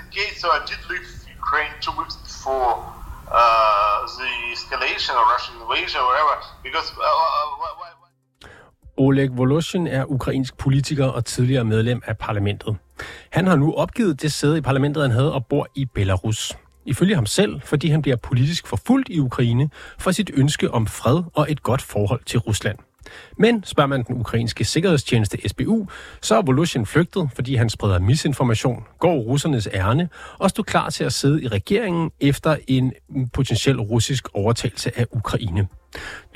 the case so I did leave Ukraine two weeks before uh, the escalation of Russian invasion or whatever, because. Uh, uh why, why, Oleg Voloshin er ukrainsk politiker og tidligere medlem af parlamentet. Han har nu opgivet det sæde i parlamentet, han havde, og bor i Belarus. Ifølge ham selv, fordi han bliver politisk forfulgt i Ukraine for sit ønske om fred og et godt forhold til Rusland. Men spørger man den ukrainske sikkerhedstjeneste SBU, så er Voloshin flygtet, fordi han spreder misinformation, går russernes ærne og stod klar til at sidde i regeringen efter en potentiel russisk overtagelse af Ukraine.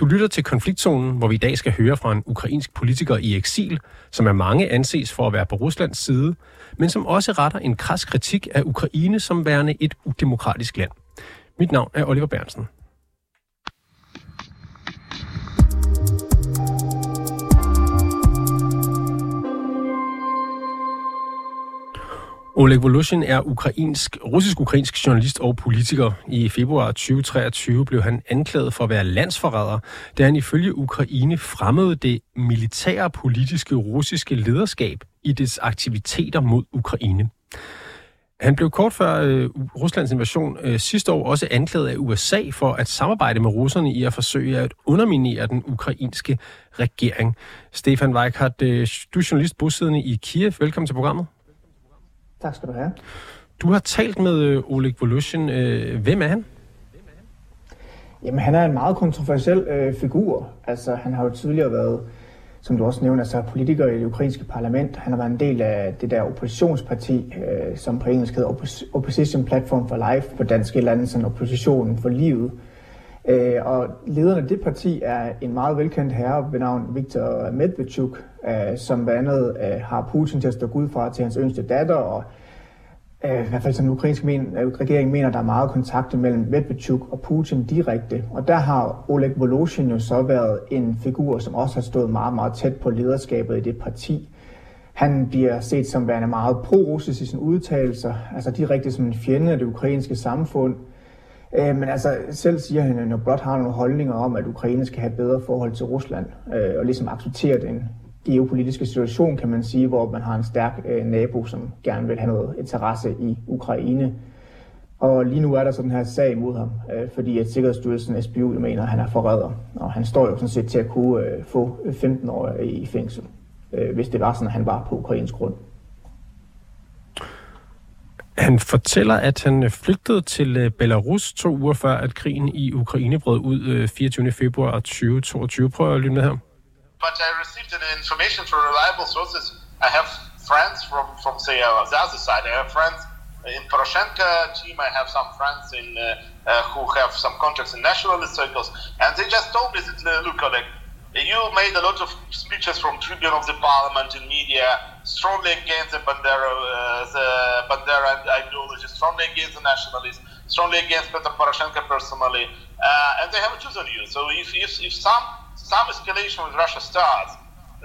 Du lytter til konfliktzonen, hvor vi i dag skal høre fra en ukrainsk politiker i eksil, som er mange anses for at være på Ruslands side, men som også retter en kras kritik af Ukraine som værende et udemokratisk land. Mit navn er Oliver Bernsen. Oleg Voloshin er ukrainsk, russisk-ukrainsk journalist og politiker. I februar 2023 blev han anklaget for at være landsforræder, da han ifølge Ukraine fremmede det militære politiske russiske lederskab i dets aktiviteter mod Ukraine. Han blev kort før øh, Ruslands invasion øh, sidste år også anklaget af USA for at samarbejde med russerne i at forsøge at underminere den ukrainske regering. Stefan Weikart, øh, du er journalist bosiddende i Kiev. Velkommen til programmet. Tak skal du have. Du har talt med øh, Oleg Voloshin. Øh, hvem er han? Jamen, han er en meget kontroversiel øh, figur. Altså, han har jo tidligere været, som du også nævner, altså politiker i det ukrainske parlament. Han har været en del af det der oppositionsparti, øh, som på engelsk hedder Oppos- Opposition Platform for Life, på dansk eller andet sådan oppositionen for livet. Øh, Øh, og lederen af det parti er en meget velkendt herre ved navn Viktor Medvedchuk, øh, som blandt andet øh, har Putin til at stå gud fra til hans yngste datter, og øh, i hvert fald som den ukrainske men, øh, regering mener, der er meget kontakt mellem Medvedchuk og Putin direkte. Og der har Oleg Voloshin jo så været en figur, som også har stået meget, meget tæt på lederskabet i det parti. Han bliver set som værende meget pro-russisk i sine udtalelser, altså direkte som en fjende af det ukrainske samfund – Øh, men altså, selv siger han, at han blot har nogle holdninger om, at Ukraine skal have bedre forhold til Rusland, øh, og ligesom acceptere den geopolitiske situation, kan man sige, hvor man har en stærk øh, nabo, som gerne vil have noget interesse i Ukraine. Og lige nu er der så den her sag mod ham, øh, fordi at Sikkerhedsstyrelsen SBU mener, at han er forræder. Og han står jo sådan set til at kunne øh, få 15 år øh, i fængsel, øh, hvis det var sådan, at han var på ukrainsk grund. Han fortæller, at han øh, flygtede til øh, Belarus to uger før, at krigen i Ukraine brød ud øh, 24. Februar 2022. Prøv at lytte med her. But I received an information from reliable sources. I have friends from, from say, uh, the other side. I have friends in Poroshenko team. I have some friends in uh, uh, who have some contacts in nationalist circles. And they just told me that, uh, look, Oleg, you made a lot of speeches from tribune of the parliament and media strongly against the Bandera, uh, the Bandera ideology, strongly against the nationalists, strongly against Petro Poroshenko personally, uh, and they have chosen you. So if, if, if some some escalation with Russia starts,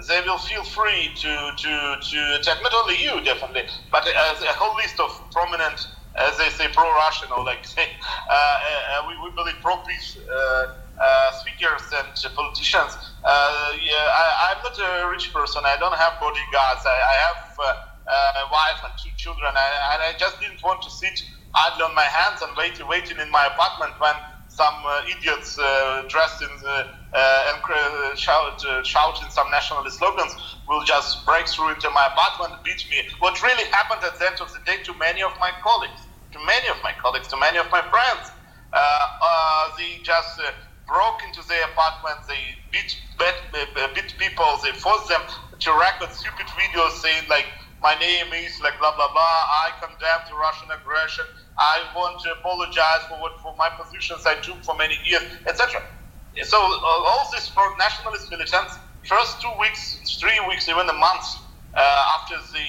they will feel free to to to attack not only you definitely, but a whole list of prominent, as they say, pro-Russian or like say, uh, uh we, we believe pro-peace. Uh, uh, speakers and politicians. Uh, yeah, I, am not a rich person. I don't have bodyguards. I, I have uh, a wife and two children, I, and I just didn't want to sit idle on my hands and wait, waiting in my apartment when some uh, idiots uh, dressed in the, uh, and shout, shouting some nationalist slogans will just break through into my apartment and beat me. What really happened at the end of the day to many of my colleagues, to many of my colleagues, to many of my friends, they just broke into their apartment, they beat, beat, beat people, they forced them to record stupid videos saying like, my name is like blah blah blah. I condemn the Russian aggression. I want to apologize for what for my positions I took for many years, etc. So uh, all this for nationalist militants. First two weeks, three weeks, even a month uh, after the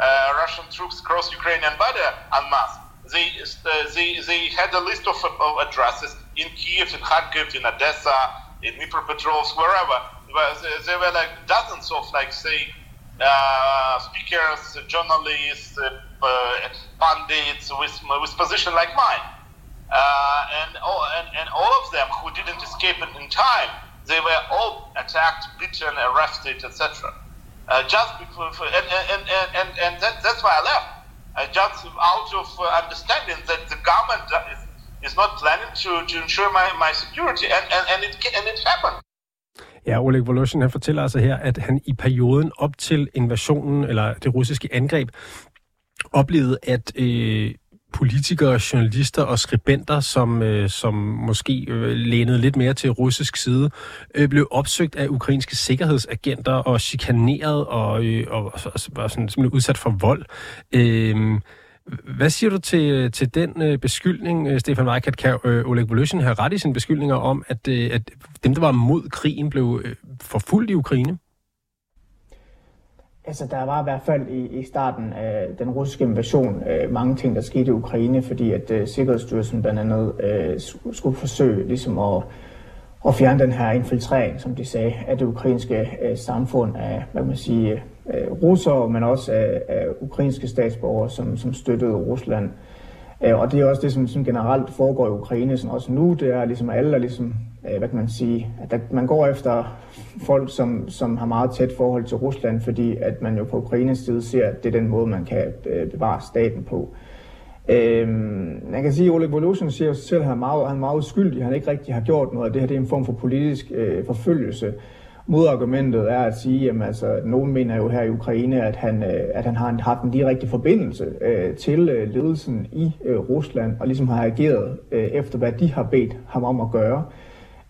uh, Russian troops crossed Ukrainian border en masse, they, uh, they, they had a list of, of addresses in Kiev, in Kharkiv, in Odessa, in Dnipropetrovsk, wherever. There were like dozens of, like, say, uh, speakers, journalists, uh, uh, pundits with, with position like mine. Uh, and, all, and, and all of them who didn't escape in time, they were all attacked, beaten, arrested, etc. Uh, just and, and, and, and that, that's why I left. uh, just out of uh, understanding that the government is, is not planning to, to ensure my, my security, and, and, and, it, and it happened. Ja, Oleg Voloshin han fortæller altså her, at han i perioden op til invasionen, eller det russiske angreb, oplevede, at øh, politikere, journalister og skribenter, som, øh, som måske øh, lænede lidt mere til russisk side, øh, blev opsøgt af ukrainske sikkerhedsagenter og chikaneret og, øh, og, og, og var sådan, simpelthen udsat for vold. Øh, hvad siger du til, øh, til den øh, beskyldning, øh, Stefan Weikert? Kan øh, Oleg Voloshin have ret i sine beskyldninger om, at, øh, at dem, der var mod krigen, blev øh, forfulgt i Ukraine? Altså, der var i hvert fald i, i starten af den russiske invasion øh, mange ting, der skete i Ukraine, fordi at øh, Sikkerhedsstyrelsen blandt andet øh, skulle forsøge ligesom at, at fjerne den her infiltrering, som de sagde, af det ukrainske øh, samfund af, hvad man sige, øh, russere, men også af, af ukrainske statsborgere, som, som støttede Rusland. Øh, og det er også det, som, som generelt foregår i Ukraine, sådan også nu, det er ligesom alle der ligesom øh, hvad kan man sige, at der, man går efter folk, som, som har meget tæt forhold til Rusland, fordi at man jo på Ukraines side ser, at det er den måde, man kan øh, bevare staten på. Øhm, man kan sige, at Oleg Voloshin siger selv, at han er, meget, han er meget uskyldig. Han ikke rigtig har gjort noget. Det her det er en form for politisk øh, forfølgelse. Modargumentet er at sige, at altså, nogen mener jo her i Ukraine, at han, øh, at han har haft en direkte forbindelse øh, til øh, ledelsen i øh, Rusland, og ligesom har ageret øh, efter, hvad de har bedt ham om at gøre.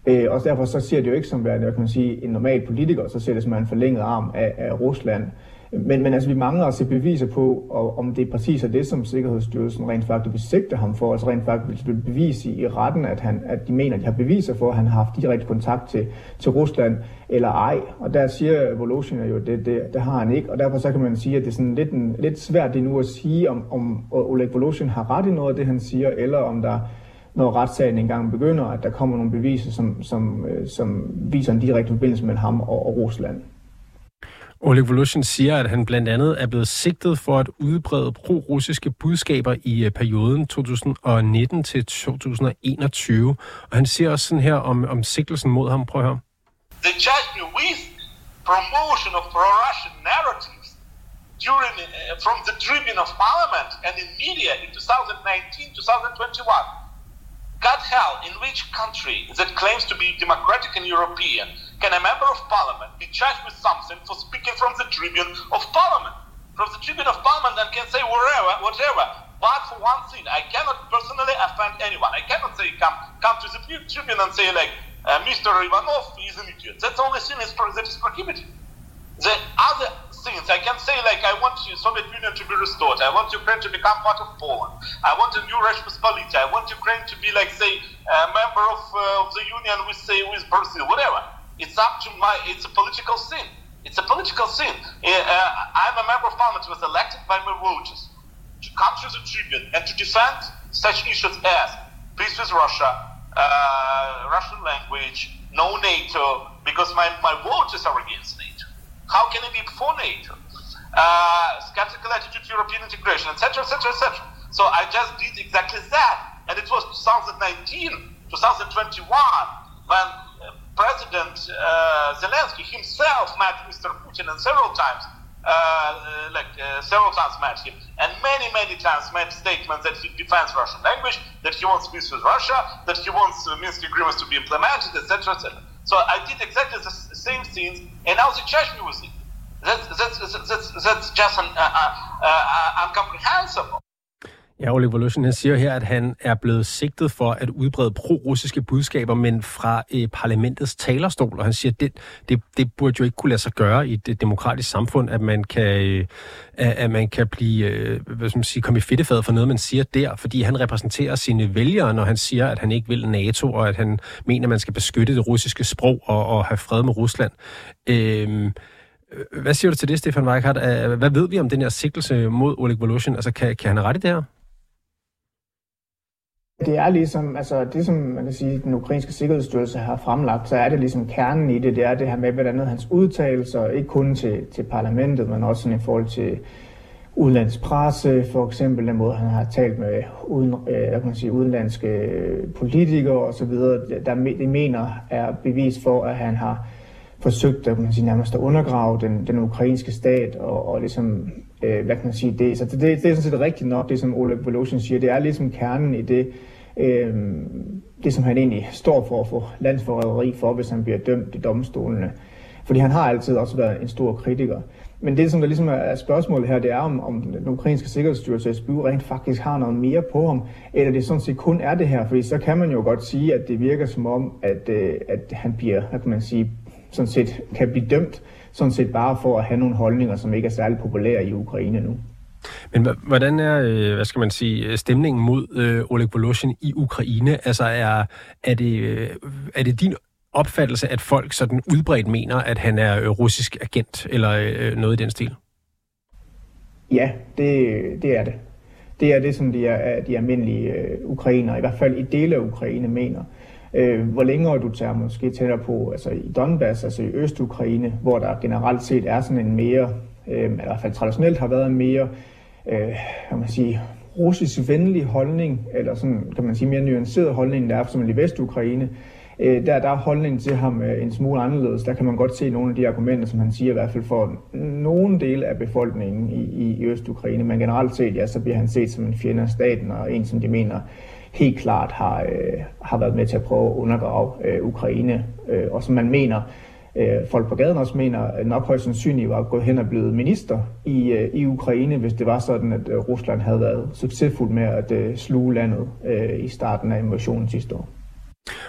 Øh, og derfor så ser det jo ikke som værende, kan man sige, en normal politiker, så ser det som en forlænget arm af, af Rusland. Men, men altså, vi mangler at se beviser på, og, om det er præcis er det, som Sikkerhedsstyrelsen rent faktisk vil sigte ham for, altså rent faktisk vil bevise i, i retten, at, han, at de mener, at de har beviser for, at han har haft direkte kontakt til, til Rusland, eller ej. Og der siger Voloshin jo, at det, det, det har han ikke, og derfor så kan man sige, at det er sådan lidt, en, lidt svært det nu at sige, om, om Oleg Voloshin har ret i noget af det, han siger, eller om der når retssagen engang begynder, at der kommer nogle beviser, som, som, øh, som viser en direkte forbindelse mellem ham og, og Rusland. Oleg Voloshin siger, at han blandt andet er blevet sigtet for at udbrede pro-russiske budskaber i øh, perioden 2019 til 2021. Og han siger også sådan her om, om sigtelsen mod ham. Prøv at høre. The judge with promotion of pro-Russian narratives during, uh, from the tribune of parliament and in media in 2019-2021 God hell, in which country that claims to be democratic and European can a member of parliament be charged with something for speaking from the tribune of parliament? From the tribune of parliament and can say whatever, whatever. But for one thing, I cannot personally offend anyone. I cannot say come come to the tribune and say like uh, Mr. Ivanov is an idiot. That's the only thing is, that is prohibited. The other I can say like I want the Soviet Union to be restored. I want Ukraine to become part of Poland. I want a new Responsibility. I want Ukraine to be like say a member of, uh, of the Union with say with Brazil, whatever. It's up to my. It's a political sin. It's a political sin. Uh, uh I'm a member of parliament who was elected by my voters to come to the tribune and to defend such issues as peace with Russia, uh, Russian language, no NATO, because my, my voters are against NATO. How can it be for NATO? Uh, skeptical attitude to European integration, etc., etc., etc. So I just did exactly that, and it was 2019, 2021 when uh, President uh, Zelensky himself met Mr. Putin and several times, uh, uh like uh, several times met him, and many, many times made statements that he defends Russian language, that he wants peace with Russia, that he wants Minsk agreements to be implemented, etc., etc. So I did exactly the same things, and now they charge me with it. That's, that's, that's, that's just un, uh, uh, uh, incomprehensible. Ja, Oleg Luschen, han siger her, at han er blevet sigtet for at udbrede pro-russiske budskaber, men fra øh, parlamentets talerstol, og han siger, at det, det, det burde jo ikke kunne lade sig gøre i et demokratisk samfund, at man kan, øh, at man kan blive, øh, hvad skal man sige, komme i fedtefadet for noget, man siger der, fordi han repræsenterer sine vælgere, når han siger, at han ikke vil NATO, og at han mener, at man skal beskytte det russiske sprog og, og have fred med Rusland. Øhm, øh, hvad siger du til det, Stefan Weikart? Øh, hvad ved vi om den her sigtelse mod Oleg Voloshin? Altså, kan, kan han rette det her? Det er ligesom, altså det som man kan sige, den ukrainske sikkerhedsstyrelse har fremlagt, så er det ligesom kernen i det, det er det her med, hvordan hans udtalelser, ikke kun til, til parlamentet, men også sådan i forhold til udenlandsk presse, for eksempel den måde, han har talt med uden, øh, kan man sige, udenlandske politikere osv., der det mener er bevis for, at han har forsøgt at, man sige, nærmest at undergrave den, den ukrainske stat og, og ligesom øh, hvad kan man sige, det, så det, det er sådan set rigtigt nok, det som Oleg Voloshin siger, det er ligesom kernen i det, øh, det som han egentlig står for, for landsforræderi for, hvis han bliver dømt i domstolene. Fordi han har altid også været en stor kritiker. Men det, som der ligesom er spørgsmålet her, det er, om, om den ukrainske sikkerhedsstyrelse SBU rent faktisk har noget mere på ham, eller det sådan set kun er det her. Fordi så kan man jo godt sige, at det virker som om, at, øh, at han bliver, hvad kan man sige, sådan set kan blive dømt, sådan set bare for at have nogle holdninger, som ikke er særlig populære i Ukraine nu. Men hvordan er, øh, hvad skal man sige, øh, stemningen mod øh, Oleg Voloshin i Ukraine? Altså er, er, det, øh, er det din opfattelse, at folk sådan udbredt mener, at han er russisk agent, eller øh, noget i den stil? Ja, det, det er det. Det er det, som de, er, de almindelige øh, ukrainer, i hvert fald i dele af Ukraine, mener. Øh, hvor længere du tager måske tættere på, altså i Donbass, altså i Øst-Ukraine, hvor der generelt set er sådan en mere, øh, i hvert fald traditionelt har været en mere, øh, kan man sige, russisk venlig holdning, eller sådan, kan man sige, mere nuanceret holdning, der er for eksempel i Vestukraine, øh, der, der er holdningen til ham øh, en smule anderledes. Der kan man godt se nogle af de argumenter, som han siger, i hvert fald for nogen del af befolkningen i, i, i Øst-Ukraine, men generelt set, ja, så bliver han set som en fjende af staten, og en, som de mener helt klart har, øh, har været med til at prøve at undergrave øh, Ukraine, øh, og som man mener, øh, folk på gaden også mener, nok højst sandsynligt var gået hen og blevet minister i, øh, i Ukraine, hvis det var sådan, at øh, Rusland havde været succesfuld med at øh, sluge landet øh, i starten af invasionen sidste år.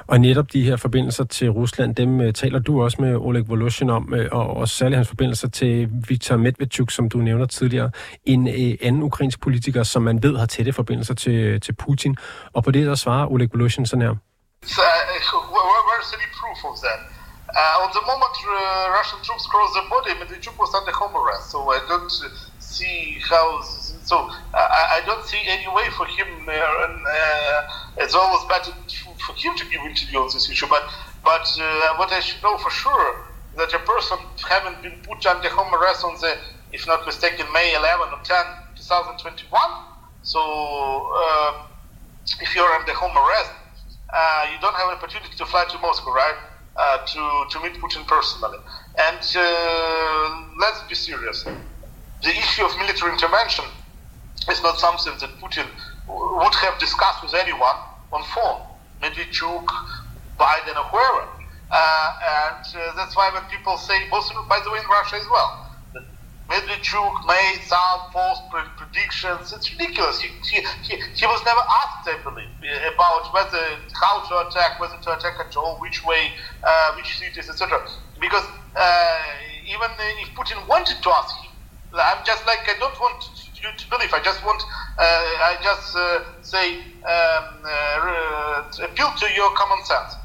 Og netop de her forbindelser til Rusland, dem taler du også med Oleg Voloshin om, uh, og også særligt hans forbindelser til Viktor Medvedchuk, som du nævner tidligere, en uh, anden ukrainsk politiker, som man ved har tætte forbindelser til, til Putin. Og på det der svarer Oleg Voloshin sådan her. So, uh, where's any proof of that? Uh, on the moment uh, Russian troops crossed the border, Medvedchuk was under home arrest, so I don't see how so I, I don't see any way for him uh, and, uh, it's always better for him to give interview on this issue. But but uh, what I should know for sure that a person having been put under home arrest on the, if not mistaken, May 11 or 10, 2021. So uh, if you're under home arrest, uh, you don't have an opportunity to fly to Moscow, right? Uh, to to meet Putin personally. And uh, let's be serious. The issue of military intervention is not something that Putin would have discussed with anyone on phone. Medvedchuk, Biden, or whoever. Uh, and uh, that's why when people say, both, by the way, in Russia as well, Medvedchuk made some false predictions. It's ridiculous. He, he, he, he, was never asked, I believe, about whether how to attack, whether to attack at all, which way, uh, which cities, etc. Because uh, even if Putin wanted to ask him, I'm just like I don't want you to believe. I just want, uh, I just uh, say, um, uh, appeal to your common sense.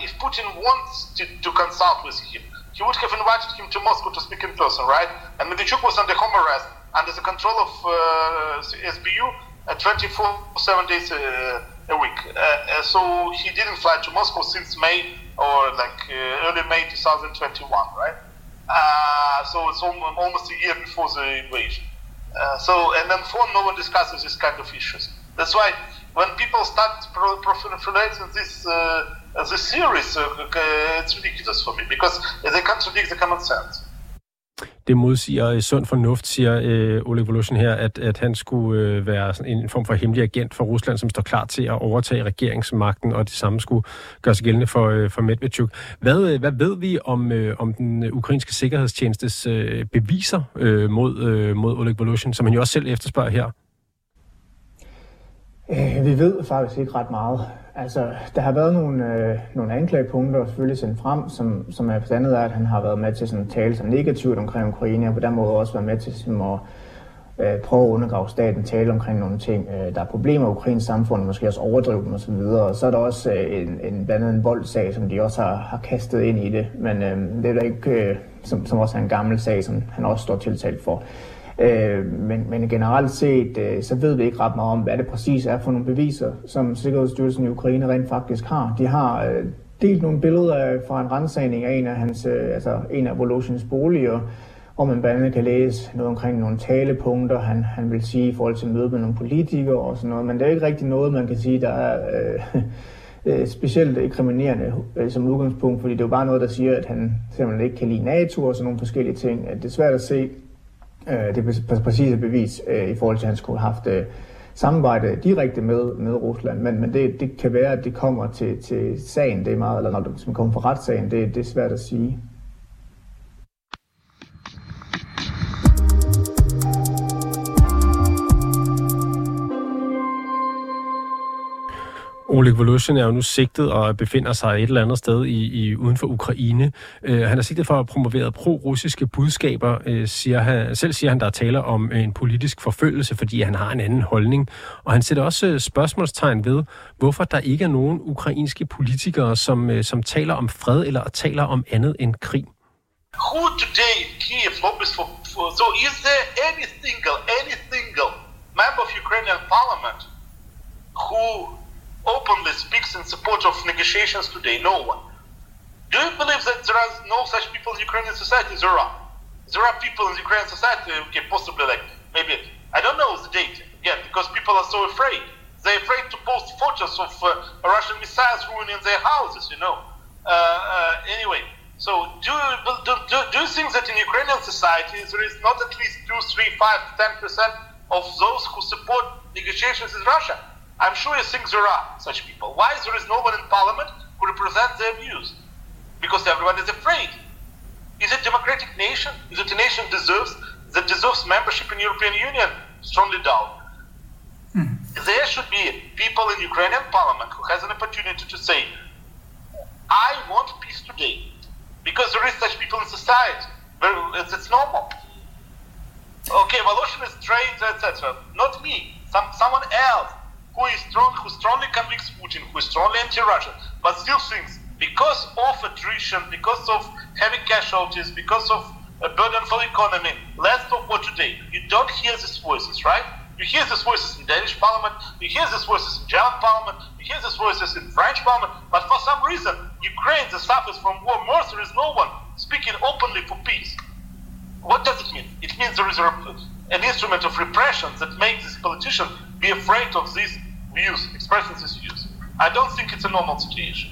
if Putin wants to, to consult with him, he would have invited him to Moscow to speak in person, right? And Medvedchuk was under home arrest under the control of uh, SBU uh, 24 7 days uh, a week. Uh, so he didn't fly to Moscow since May or like early May 2021, right? so it's almost a year before the invasion. Uh, so, and then phone, no one discusses this kind of issues. That's why when people start proliferating this uh, this series, uh, for me because they contradict the common sense. Det modsiger øh, sund fornuft, siger øh, Oleg Voloshin her, at, at han skulle øh, være sådan en form for hemmelig agent for Rusland, som står klar til at overtage regeringsmagten, og det samme skulle gøre sig gældende for, øh, for Medvedchuk. Hvad, øh, hvad ved vi om, øh, om den ukrainske sikkerhedstjenestes øh, beviser øh, mod, øh, mod Oleg Voloshin, som han jo også selv efterspørger her? Øh, vi ved faktisk ikke ret meget. Altså, der har været nogle, øh, nogle anklagepunkter selvfølgelig sendt frem, som, som er blandt andet at han har været med til sådan, at tale så negativt omkring Ukraine, og på den måde også været med til sådan, at øh, prøve at undergrave staten, tale omkring nogle ting. Øh, der er problemer i Ukraines samfund, måske også overdrive dem osv., og så er der også øh, en, en, blandt andet en voldsag, som de også har, har kastet ind i det, men øh, det er da ikke, øh, som, som også er en gammel sag, som han også står tiltalt for. Øh, men, men generelt set, øh, så ved vi ikke ret meget om, hvad det præcis er for nogle beviser, som Sikkerhedsstyrelsen i Ukraine rent faktisk har. De har øh, delt nogle billeder fra en rensagning af en af, hans, øh, altså en af Volosins boliger, hvor man blandt andet kan læse noget omkring nogle talepunkter, han, han vil sige i forhold til møde med nogle politikere og sådan noget, men det er ikke rigtig noget, man kan sige, der er øh, øh, specielt kriminerende øh, som udgangspunkt, fordi det er jo bare noget, der siger, at han simpelthen ikke kan lide NATO og sådan nogle forskellige ting. Det er svært at se, Øh, det er præcis bevis øh, i forhold til, at han skulle have haft øh, samarbejde direkte med, med Rusland, men, men det, det kan være, at det kommer til, til sagen, det er meget, eller når det kommer fra retssagen, det, det er svært at sige. Oleg Voloshin er jo nu sigtet og befinder sig et eller andet sted i, i uden for Ukraine. Øh, han er sigtet for at promovere pro-russiske budskaber. Øh, siger han, selv siger han, der er tale om en politisk forfølgelse, fordi han har en anden holdning. Og han sætter også øh, spørgsmålstegn ved, hvorfor der ikke er nogen ukrainske politikere, som, øh, som taler om fred eller taler om andet end krig. Who today in Kiev lobbies for, for so is there any single any single member of Ukrainian parliament who openly speaks in support of negotiations today? No one. Do you believe that there are no such people in Ukrainian society? There are. There are people in Ukrainian society, okay, possibly like maybe, I don't know the date yet, because people are so afraid. They're afraid to post photos of uh, Russian missiles ruining their houses, you know. Uh, uh, anyway, so do do, do, do you think that in Ukrainian society there is not at least 2, 3, 5, 10% of those who support negotiations with Russia? I'm sure you think there are such people. Why is there is no one in parliament who represents their views? Because everyone is afraid. Is it a democratic nation? Is it a nation deserves that deserves membership in European Union? Strongly doubt. Hmm. There should be people in Ukrainian parliament who has an opportunity to say, I want peace today. Because there is such people in society. It's, it's normal. Okay, Voloshin is trained, etc. Not me. Some, someone else who is strong, who strongly convicts Putin, who is strongly anti-Russian, but still thinks because of attrition, because of heavy casualties, because of a burden for the economy, let's talk about today. You don't hear these voices, right? You hear these voices in Danish parliament, you hear these voices in German parliament, you hear these voices in French parliament, but for some reason, Ukraine that suffers from war more, there is no one speaking openly for peace. What does it mean? It means there is a, an instrument of repression that makes this politician be afraid of these views, expressing these views. I don't think it's a normal situation.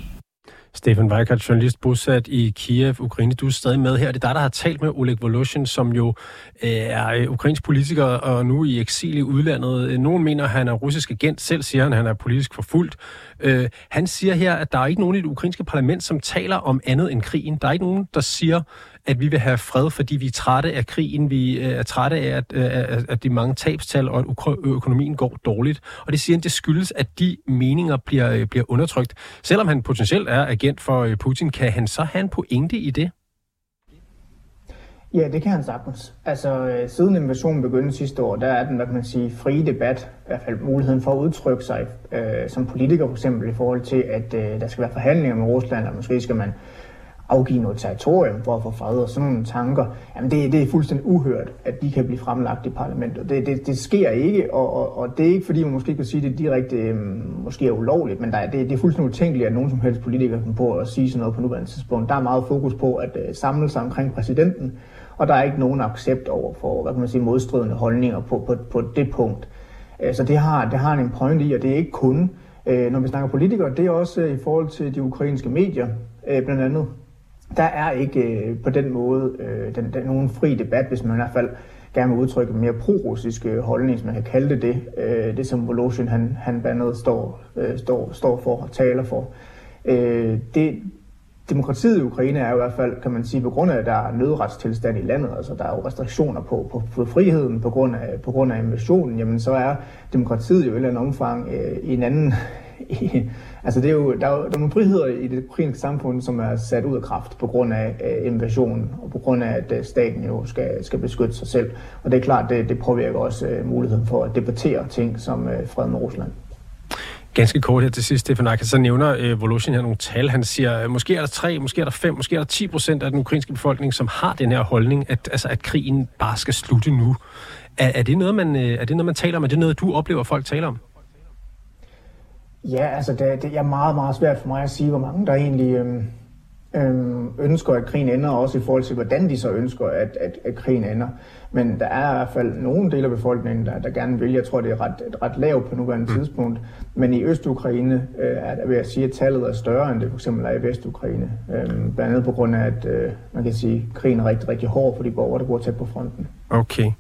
Stefan Weikert, journalist bosat i Kiev, Ukraine. Du er stadig med her. Det er dig, der har talt med Oleg Voloshin, som jo øh, er øh, ukrainsk politiker og nu i eksil i udlandet. Øh, nogen mener, at han er russisk agent. Selv siger han, at han er politisk forfulgt. Øh, han siger her, at der er ikke nogen i det ukrainske parlament, som taler om andet end krigen. Der er ikke nogen, der siger, at vi vil have fred, fordi vi er trætte af krigen, vi øh, er trætte af, at, øh, at, at de mange tabstal og at øh, økonomien går dårligt. Og det siger han, det skyldes, at de meninger bliver, bliver undertrykt. Selvom han potentielt er agent for Putin, kan han så have en pointe i det? Ja, det kan han sagtens. Altså, siden invasionen begyndte sidste år, der er den, hvad kan man sige, frie debat, i hvert fald muligheden for at udtrykke sig øh, som politiker, for eksempel i forhold til, at øh, der skal være forhandlinger med Rusland, og måske skal man afgive noget territorium for at få fred og sådan nogle tanker, jamen det, det er fuldstændig uhørt, at de kan blive fremlagt i parlamentet. Det, det, det sker ikke, og, og, og det er ikke fordi, man måske kan sige, at det direkte øhm, måske er ulovligt, men der, det, det er fuldstændig utænkeligt, at nogen som helst politiker kan på at sige sådan noget på nuværende tidspunkt. Der er meget fokus på at øh, samle sig omkring præsidenten, og der er ikke nogen accept over for, hvad kan man sige, modstridende holdninger på, på, på det punkt. Øh, så det har, det har en point i, og det er ikke kun, øh, når vi snakker politikere, det er også øh, i forhold til de ukrainske medier, blandt andet der er ikke øh, på den måde øh, den, den, nogen fri debat, hvis man i hvert fald gerne vil udtrykke en mere pro-russisk øh, holdning, hvis man kan kalde det det. Øh, det som Voloshin han, han blandt andet står, øh, står, står for og taler for. Øh, det, demokratiet i Ukraine er jo i hvert fald, kan man sige, på grund af, at der er nødretstilstand i landet, altså der er jo restriktioner på, på, på friheden på grund, af, på grund af invasionen, jamen så er demokratiet jo i et eller andet omfang øh, i en anden, altså det er jo, der, er jo, der er nogle friheder i det ukrainske samfund, som er sat ud af kraft på grund af øh, invasionen, og på grund af, at øh, staten jo skal, skal beskytte sig selv. Og det er klart, det, det påvirker også øh, muligheden for at debattere ting som øh, fred med Rusland. Ganske kort her til sidst, Stefan Akker, så nævner øh, Voloshin her nogle tal. Han siger, øh, måske er der 3, måske er der 5, måske er der 10 procent af den ukrainske befolkning, som har den her holdning, at, altså, at krigen bare skal slutte nu. Er, er, det noget, man, øh, er det noget, man taler om? Er det noget, du oplever, folk taler om? Ja, altså det, det er meget, meget svært for mig at sige, hvor mange der egentlig, øhm, øh, ønsker, at krigen ender, også i forhold til, hvordan de så ønsker, at, at, at krigen ender. Men der er i hvert fald nogle dele af befolkningen, der, der gerne vil. Jeg tror, det er ret, ret lavt på nuværende mm. tidspunkt. Men i Øst-Ukraine øh, er der, vil jeg sige, at tallet er større, end det for eksempel er i Vest-Ukraine. Øh, blandt andet på grund af, at øh, man kan sige, at krigen er rigtig, rigtig hård for de borgere, der bor tæt på fronten. Okay.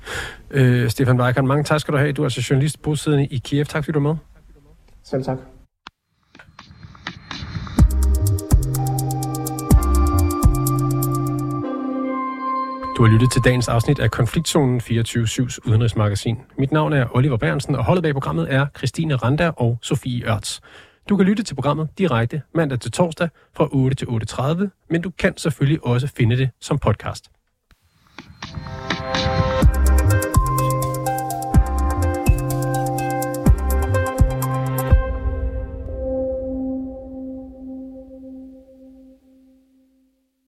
Øh, Stefan Weikert, mange tak skal du have. Du er altså journalist bosiddende i Kiev. Tak fordi du er med. Selv tak. Du har lyttet til dagens afsnit af Konfliktzonen 24-7's udenrigsmagasin. Mit navn er Oliver Bernsen, og holdet bag programmet er Christine Randa og Sofie Ørts. Du kan lytte til programmet direkte mandag til torsdag fra 8 til 8.30, men du kan selvfølgelig også finde det som podcast.